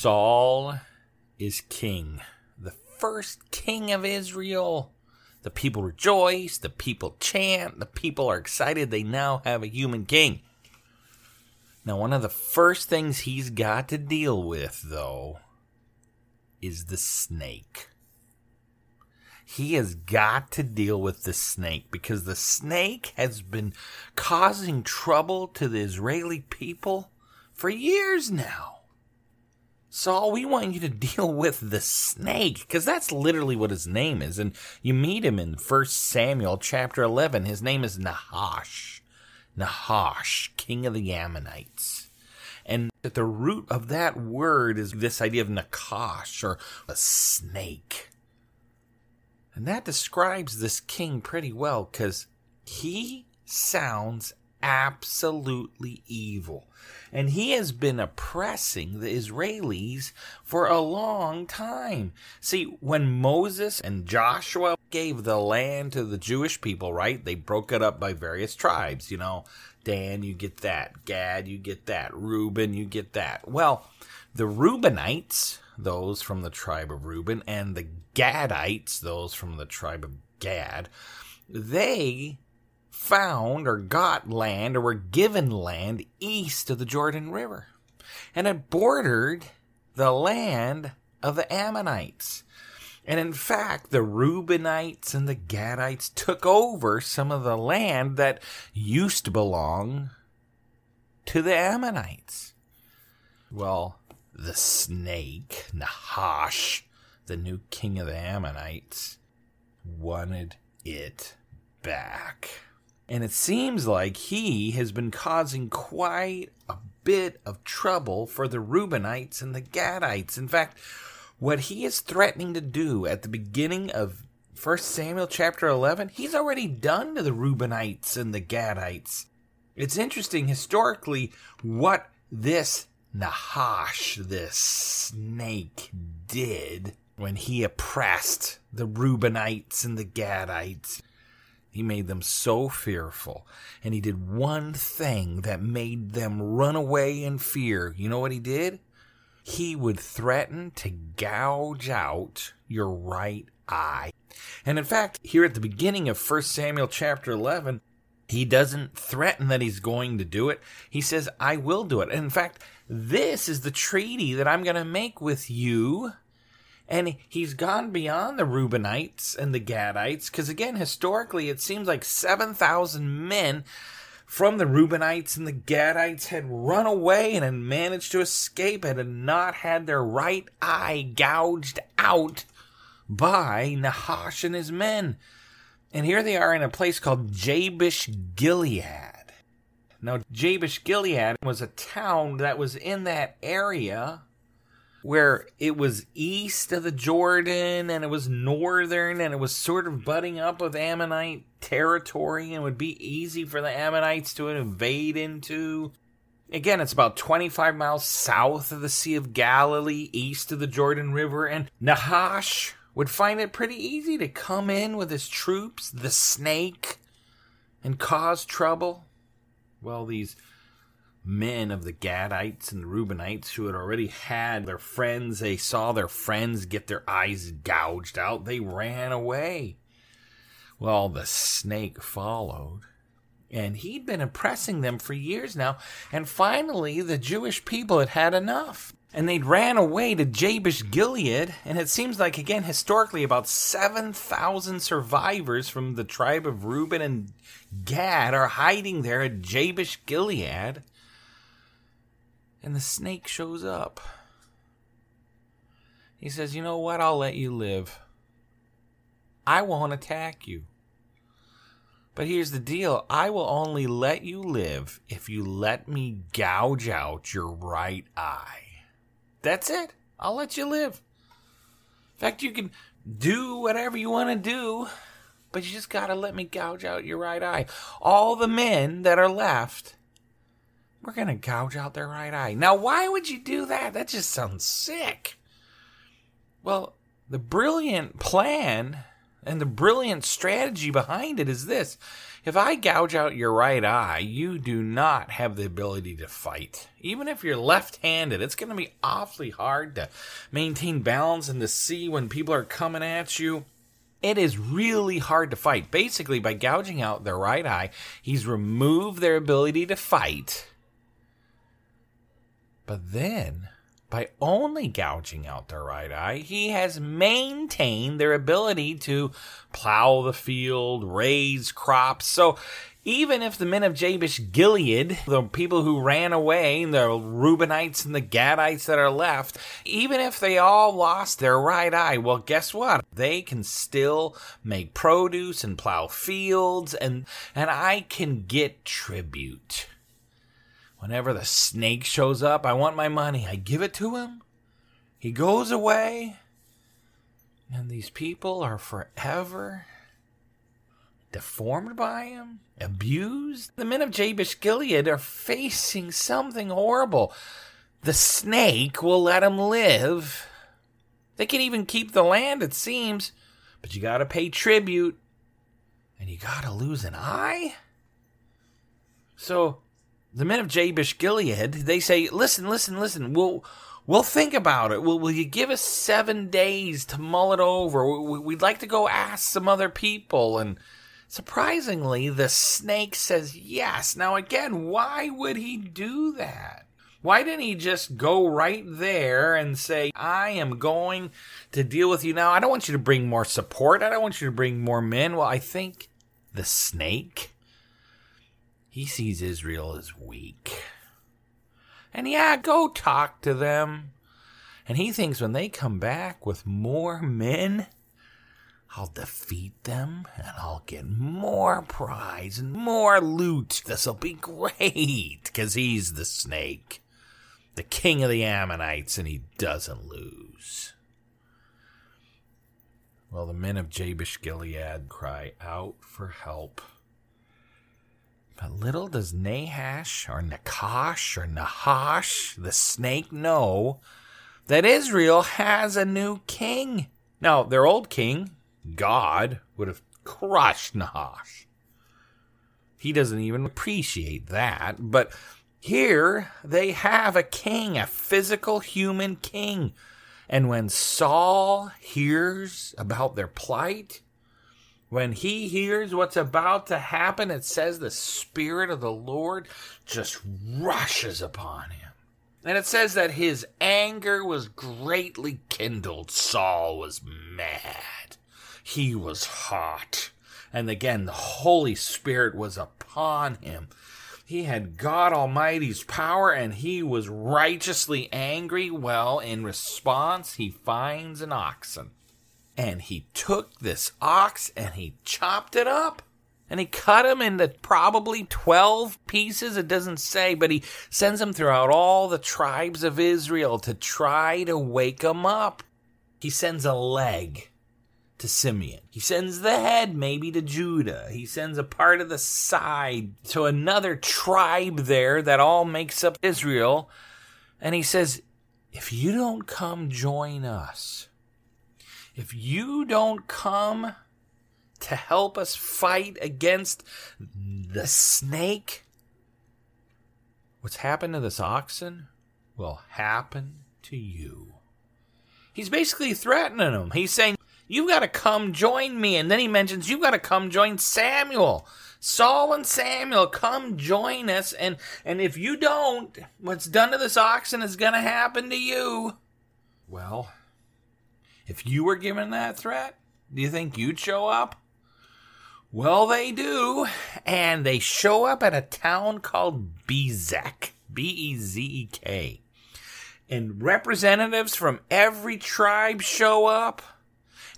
Saul is king, the first king of Israel. The people rejoice, the people chant, the people are excited they now have a human king. Now, one of the first things he's got to deal with, though, is the snake. He has got to deal with the snake because the snake has been causing trouble to the Israeli people for years now. Saul, we want you to deal with the snake, because that's literally what his name is. And you meet him in 1 Samuel chapter 11. His name is Nahash. Nahash, king of the Ammonites. And at the root of that word is this idea of Nakash, or a snake. And that describes this king pretty well, because he sounds absolutely evil. And he has been oppressing the Israelis for a long time. See, when Moses and Joshua gave the land to the Jewish people, right? They broke it up by various tribes, you know. Dan, you get that. Gad, you get that. Reuben, you get that. Well, the Reubenites, those from the tribe of Reuben, and the Gadites, those from the tribe of Gad, they found or got land or were given land east of the Jordan River. And it bordered the land of the Ammonites. And in fact, the Reubenites and the Gadites took over some of the land that used to belong to the Ammonites. Well, the snake, Nahash, the new king of the Ammonites, wanted it back. And it seems like he has been causing quite a bit of trouble for the Reubenites and the Gadites. In fact, what he is threatening to do at the beginning of 1 Samuel chapter 11, he's already done to the Reubenites and the Gadites. It's interesting historically what this Nahash, this snake, did when he oppressed the Reubenites and the Gadites. He made them so fearful. And he did one thing that made them run away in fear. You know what he did? He would threaten to gouge out your right eye. And in fact, here at the beginning of 1 Samuel chapter 11, he doesn't threaten that he's going to do it. He says, I will do it. And in fact, this is the treaty that I'm going to make with you and he's gone beyond the Reubenites and the Gadites, because again, historically, it seems like 7,000 men from the Reubenites and the Gadites had run away and had managed to escape and had not had their right eye gouged out by Nahash and his men. And here they are in a place called Jabesh Gilead. Now, Jabesh Gilead was a town that was in that area where it was east of the Jordan and it was northern and it was sort of butting up with Ammonite territory and would be easy for the Ammonites to invade into. Again, it's about 25 miles south of the Sea of Galilee, east of the Jordan River, and Nahash would find it pretty easy to come in with his troops, the snake, and cause trouble. Well, these men of the Gadites and the Reubenites who had already had their friends, they saw their friends get their eyes gouged out, they ran away. Well, the snake followed. And he'd been oppressing them for years now. And finally, the Jewish people had had enough. And they'd ran away to Jabesh Gilead. And it seems like, again, historically, about 7,000 survivors from the tribe of Reuben and Gad are hiding there at Jabesh Gilead and the snake shows up. He says, You know what? I'll let you live. I won't attack you. But here's the deal I will only let you live if you let me gouge out your right eye. That's it. I'll let you live. In fact, you can do whatever you want to do, but you just got to let me gouge out your right eye. All the men that are left we're to gouge out their right eye. Now, why would you do that? That just sounds sick. Well, the brilliant plan and the brilliant strategy behind it is this. If I gouge out your right eye, you do not have the ability to fight. Even if you're left handed, it's going to be awfully hard to maintain balance and to see when people are coming at you. It is really hard to fight. Basically, by gouging out their right eye, he's removed their ability to fight but then, by only gouging out their right eye, he has maintained their ability to plow the field, raise crops. So even if the men of Jabesh Gilead, the people who ran away, the Reubenites and the Gadites that are left, even if they all lost their right eye, well, guess what? They can still make produce and plow fields, and, and I can get tribute. Whenever the snake shows up, I want my money. I give it to him. He goes away. And these people are forever deformed by him, abused. The men of Jabesh Gilead are facing something horrible. The snake will let them live. They can even keep the land, it seems, but you gotta pay tribute. And you gotta lose an eye? So the men of Jabesh Gilead, they say, listen, listen, listen, we'll, we'll think about it. Will, will you give us seven days to mull it over? We'd like to go ask some other people. And surprisingly, the snake says yes. Now, again, why would he do that? Why didn't he just go right there and say, I am going to deal with you now? I don't want you to bring more support. I don't want you to bring more men. Well, I think the snake he sees Israel as weak. And yeah, go talk to them. And he thinks when they come back with more men, I'll defeat them and I'll get more prize and more loot. This'll be great because he's the snake, the king of the Ammonites, and he doesn't lose. Well, the men of Jabesh Gilead cry out for help. But little does Nahash or Nakash or Nahash, the snake, know that Israel has a new king. Now, their old king, God, would have crushed Nahash. He doesn't even appreciate that. But here they have a king, a physical human king. And when Saul hears about their plight, when he hears what's about to happen, it says the Spirit of the Lord just rushes upon him. And it says that his anger was greatly kindled. Saul was mad. He was hot. And again, the Holy Spirit was upon him. He had God Almighty's power and he was righteously angry. Well, in response, he finds an oxen and he took this ox and he chopped it up And he cut him into probably 12 pieces. It doesn't say, but he sends them throughout all the tribes of Israel to try to wake them up. He sends a leg to Simeon. He sends the head maybe to Judah. He sends a part of the side to another tribe there that all makes up Israel. And he says, if you don't come join us, if you don't come to help us fight against the snake, what's happened to this oxen will happen to you. He's basically threatening them. He's saying, You've got to come join me. And then he mentions, You've got to come join Samuel. Saul and Samuel, come join us. And, and if you don't, what's done to this oxen is going to happen to you. Well, if you were given that threat, do you think you'd show up? Well, they do. And they show up at a town called Bezek. B E Z E K. And representatives from every tribe show up.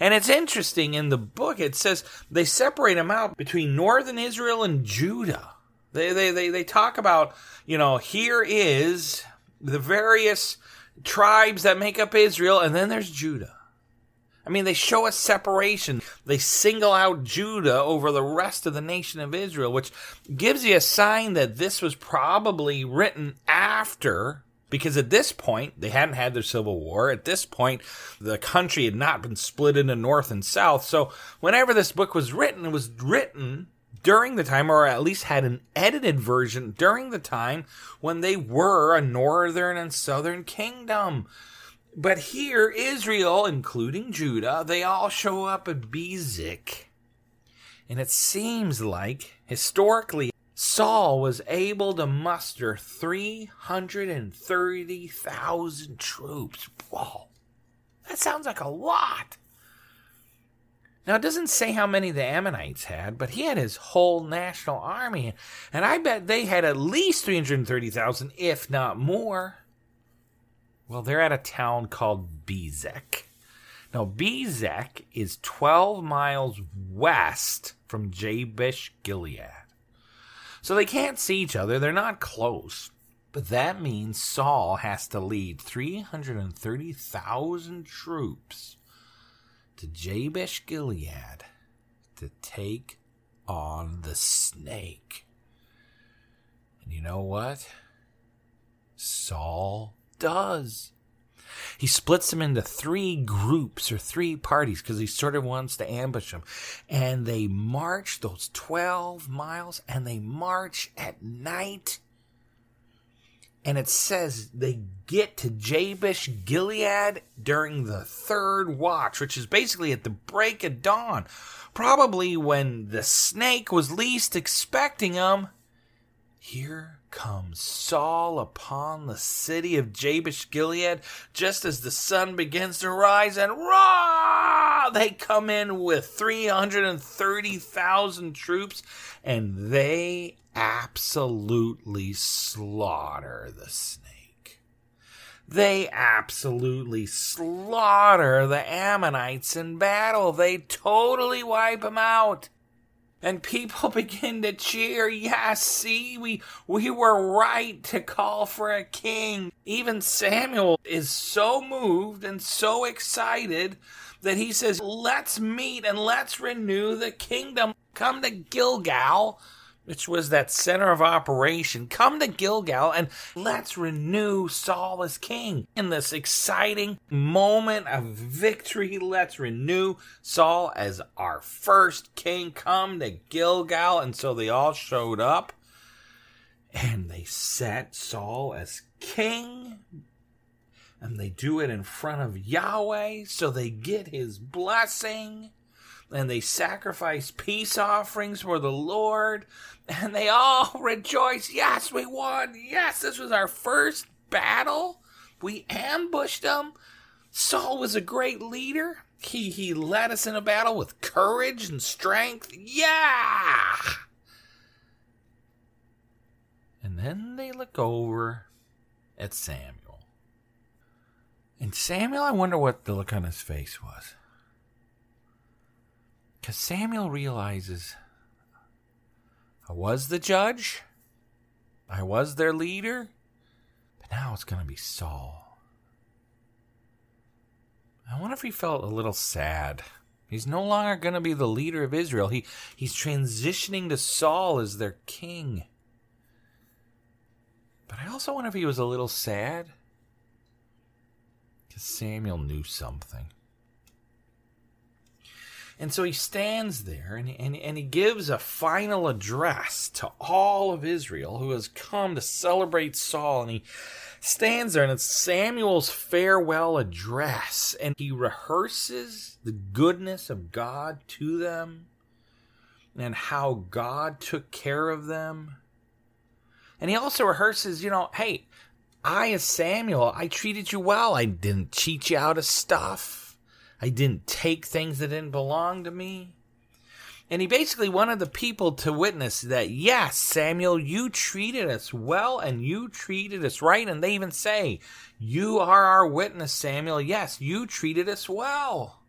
And it's interesting in the book, it says they separate them out between northern Israel and Judah. They, they, they, they talk about, you know, here is the various tribes that make up Israel, and then there's Judah. I mean, they show a separation. They single out Judah over the rest of the nation of Israel, which gives you a sign that this was probably written after, because at this point, they hadn't had their civil war. At this point, the country had not been split into North and South. So whenever this book was written, it was written during the time, or at least had an edited version during the time when they were a northern and southern kingdom. But here, Israel, including Judah, they all show up at Bezek. And it seems like, historically, Saul was able to muster 330,000 troops. Whoa. That sounds like a lot. Now, it doesn't say how many the Ammonites had, but he had his whole national army. And I bet they had at least 330,000, if not more. Well, they're at a town called Bezek. Now, Bezek is 12 miles west from Jabesh Gilead. So they can't see each other, they're not close. But that means Saul has to lead 330,000 troops to Jabesh Gilead to take on the snake. And you know what? Saul does. He splits them into three groups or three parties because he sort of wants to ambush them. And they march those 12 miles and they march at night. And it says they get to Jabesh Gilead during the third watch, which is basically at the break of dawn. Probably when the snake was least expecting them. Here comes Saul upon the city of Jabesh Gilead just as the sun begins to rise, and rah! They come in with 330,000 troops, and they absolutely slaughter the snake. They absolutely slaughter the Ammonites in battle. They totally wipe them out and people begin to cheer. Yes, see, we we were right to call for a king. Even Samuel is so moved and so excited that he says, "Let's meet and let's renew the kingdom. Come to Gilgal." Which was that center of operation, come to Gilgal and let's renew Saul as king. In this exciting moment of victory, let's renew Saul as our first king. Come to Gilgal. And so they all showed up and they set Saul as king. And they do it in front of Yahweh so they get his blessing and they sacrifice peace offerings for the Lord, and they all rejoice. Yes, we won. Yes, this was our first battle. We ambushed them. Saul was a great leader. He he led us in a battle with courage and strength. Yeah. And then they look over at Samuel. And Samuel, I wonder what the look on his face was. Because Samuel realizes I was the judge. I was their leader. But now it's going to be Saul. I wonder if he felt a little sad. He's no longer going to be the leader of Israel. He, he's transitioning to Saul as their king. But I also wonder if he was a little sad. Because Samuel knew something. And so he stands there and, and, and he gives a final address to all of Israel who has come to celebrate Saul. And he stands there and it's Samuel's farewell address. And he rehearses the goodness of God to them and how God took care of them. And he also rehearses, you know, hey, I, as Samuel, I treated you well. I didn't cheat you out of stuff. I didn't take things that didn't belong to me. And he basically wanted the people to witness that, yes, Samuel, you treated us well and you treated us right. And they even say, You are our witness, Samuel. Yes, you treated us well.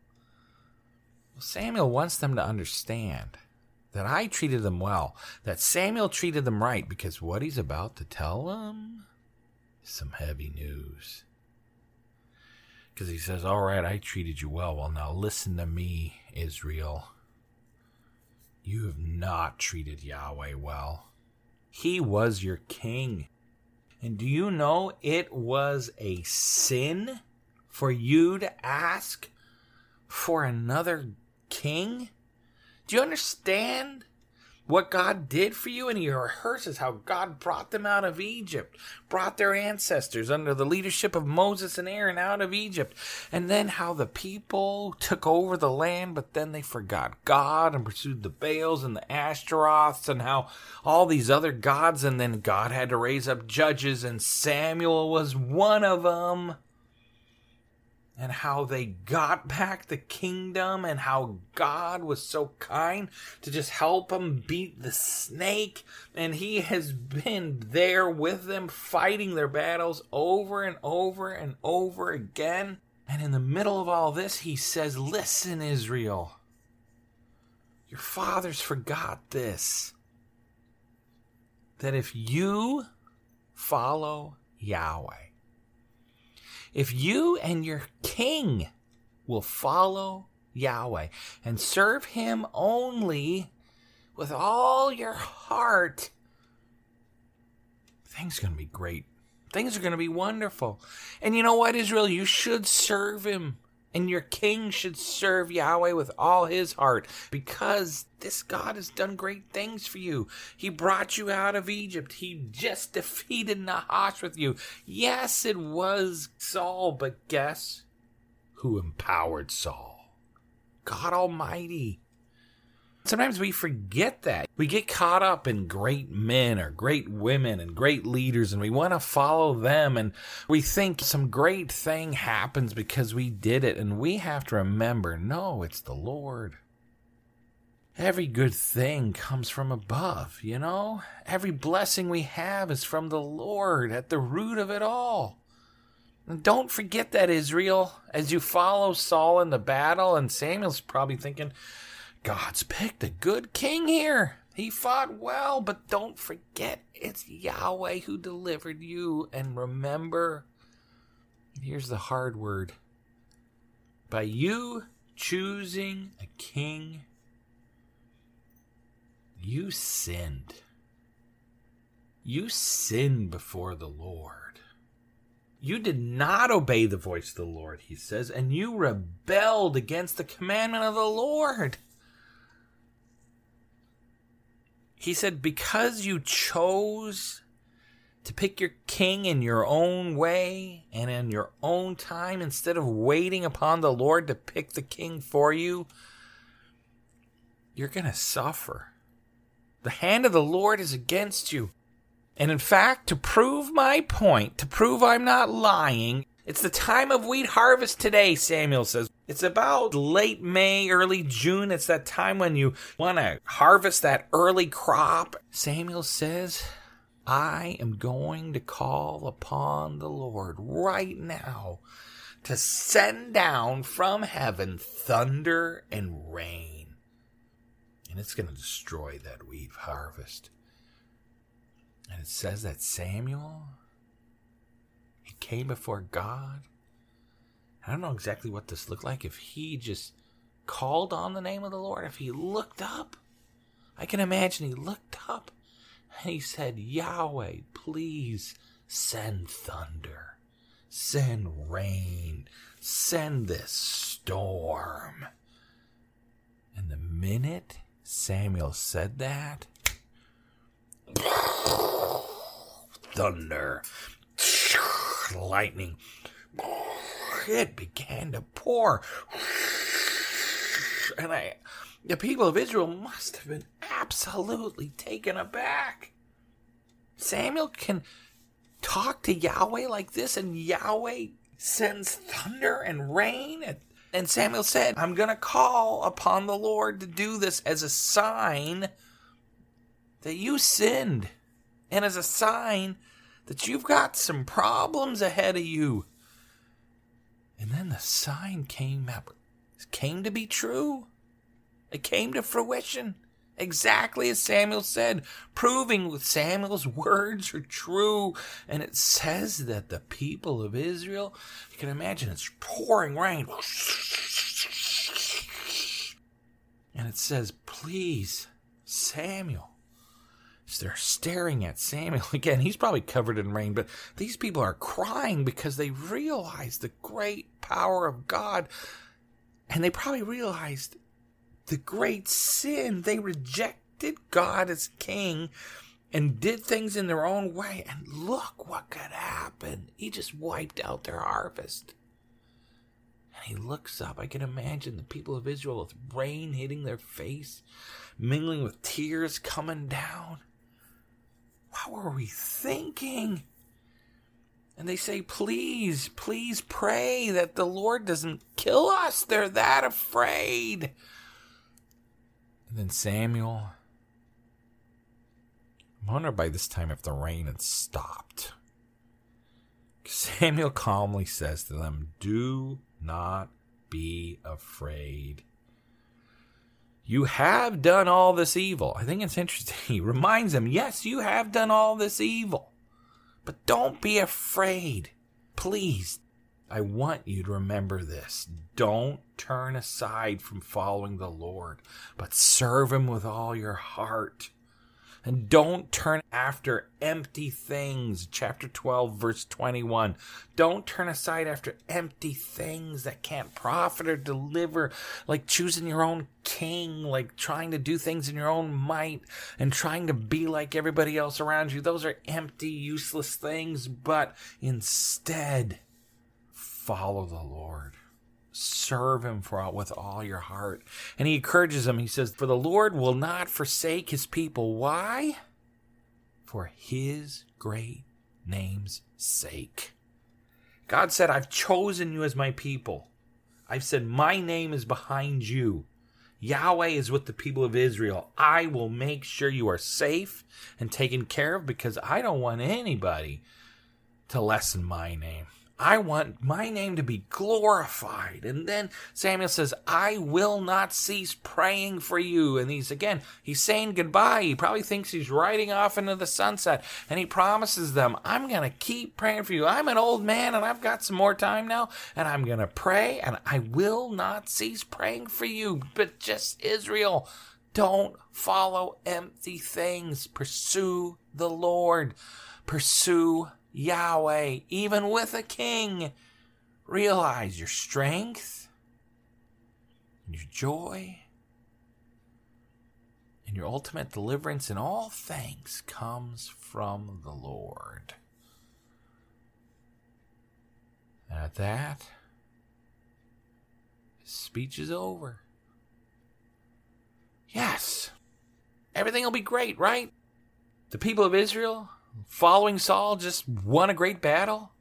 well Samuel wants them to understand that I treated them well, that Samuel treated them right, because what he's about to tell them is some heavy news. Because he says, All right, I treated you well. Well, now listen to me, Israel. You have not treated Yahweh well. He was your king. And do you know it was a sin for you to ask for another king? Do you understand what God did for you, and he rehearses how God brought them out of Egypt, brought their ancestors under the leadership of Moses and Aaron out of Egypt, and then how the people took over the land, but then they forgot God and pursued the Baals and the Ashtaroths and how all these other gods, and then God had to raise up judges, and Samuel was one of them and how they got back the kingdom and how God was so kind to just help them beat the snake. And he has been there with them fighting their battles over and over and over again. And in the middle of all this, he says, Listen, Israel, your fathers forgot this. That if you follow Yahweh, if you and your king will follow Yahweh and serve him only with all your heart, things are going to be great. Things are going to be wonderful. And you know what, Israel? You should serve him and your king should serve Yahweh with all his heart because this God has done great things for you. He brought you out of Egypt. He just defeated Nahash with you. Yes, it was Saul, but guess who empowered Saul? God Almighty. Sometimes we forget that. We get caught up in great men or great women and great leaders and we want to follow them and we think some great thing happens because we did it and we have to remember, no, it's the Lord. Every good thing comes from above, you know? Every blessing we have is from the Lord at the root of it all. And don't forget that, Israel, as you follow Saul in the battle, and Samuel's probably thinking, God's picked a good king here. He fought well, but don't forget it's Yahweh who delivered you. And remember, here's the hard word by you choosing a king, you sinned. You sinned before the Lord. You did not obey the voice of the Lord, he says, and you rebelled against the commandment of the Lord. He said, Because you chose to pick your king in your own way and in your own time instead of waiting upon the Lord to pick the king for you, you're going to suffer. The hand of the Lord is against you. And in fact, to prove my point, to prove I'm not lying, it's the time of wheat harvest today, Samuel says. It's about late May, early June. It's that time when you want to harvest that early crop. Samuel says, I am going to call upon the Lord right now to send down from heaven thunder and rain. And it's going to destroy that wheat harvest. And it says that Samuel, he came before God. I don't know exactly what this looked like. If he just called on the name of the Lord, if he looked up, I can imagine he looked up and he said, Yahweh, please send thunder, send rain, send this storm. And the minute Samuel said that, thunder, lightning, it began to pour. And I, the people of Israel must have been absolutely taken aback. Samuel can talk to Yahweh like this, and Yahweh sends thunder and rain. And Samuel said, I'm going to call upon the Lord to do this as a sign that you sinned, and as a sign that you've got some problems ahead of you. And then the sign came up, came to be true. It came to fruition exactly as Samuel said, proving with Samuel's words are true. And it says that the people of Israel, you can imagine it's pouring rain. And it says, Please, Samuel. So they're staring at Samuel again. He's probably covered in rain, but these people are crying because they realize the great power of God. And they probably realized the great sin. They rejected God as king and did things in their own way. And look what could happen. He just wiped out their harvest. And he looks up. I can imagine the people of Israel with rain hitting their face, mingling with tears coming down. What were we thinking? And they say, please, please pray that the Lord doesn't kill us. They're that afraid. And then Samuel. I wonder by this time if the rain had stopped. Samuel calmly says to them, Do not be afraid. You have done all this evil. I think it's interesting. He reminds them, Yes, you have done all this evil. But don't be afraid. Please I want you to remember this. Don't turn aside from following the Lord, but serve Him with all your heart. And don't turn after empty things. Chapter 12, verse 21. Don't turn aside after empty things that can't profit or deliver, like choosing your own king, like trying to do things in your own might and trying to be like everybody else around you. Those are empty, useless things, but instead, follow the Lord. Serve him for with all your heart. And he encourages them. He says, For the Lord will not forsake his people. Why? For his great name's sake. God said, I've chosen you as my people. I've said, My name is behind you. Yahweh is with the people of Israel. I will make sure you are safe and taken care of because I don't want anybody to lessen my name. I want my name to be glorified. And then Samuel says, I will not cease praying for you. And he's again, he's saying goodbye. He probably thinks he's riding off into the sunset. And he promises them, I'm going to keep praying for you. I'm an old man and I've got some more time now. And I'm going to pray and I will not cease praying for you. But just Israel, don't follow empty things. Pursue the Lord. Pursue Yahweh, even with a king. Realize your strength, and your joy, and your ultimate deliverance in all things comes from the Lord. And at that, his speech is over. Yes, everything will be great, right? The people of Israel following Saul just won a great battle.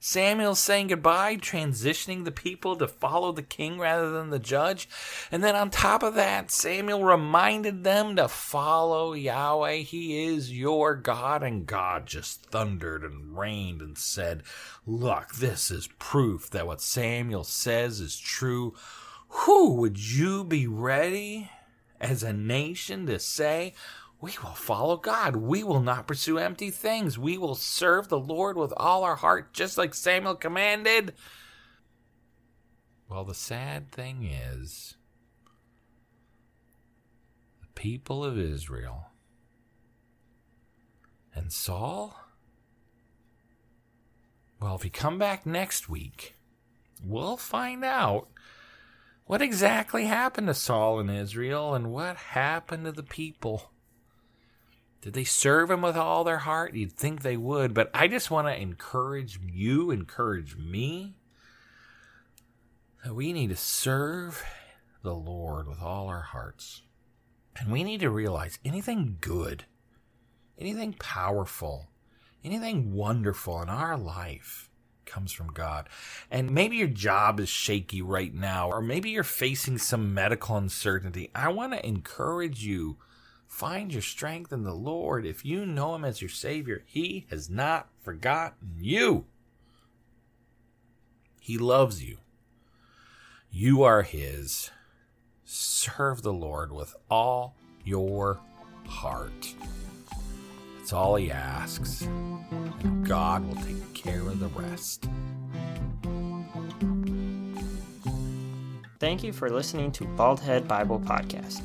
Samuel saying goodbye, transitioning the people to follow the king rather than the judge. And then on top of that, Samuel reminded them to follow Yahweh. He is your God. And God just thundered and rained and said, Look, this is proof that what Samuel says is true. Who would you be ready as a nation to say, we will follow God. We will not pursue empty things. We will serve the Lord with all our heart, just like Samuel commanded. Well, the sad thing is, the people of Israel and Saul. Well, if you come back next week, we'll find out what exactly happened to Saul and Israel and what happened to the people. Did they serve him with all their heart? You'd think they would, but I just want to encourage you, encourage me, that we need to serve the Lord with all our hearts. And we need to realize anything good, anything powerful, anything wonderful in our life comes from God. And maybe your job is shaky right now, or maybe you're facing some medical uncertainty. I want to encourage you Find your strength in the Lord. If you know Him as your Savior, He has not forgotten you. He loves you. You are His. Serve the Lord with all your heart. That's all He asks. And God will take care of the rest. Thank you for listening to Baldhead Bible Podcast.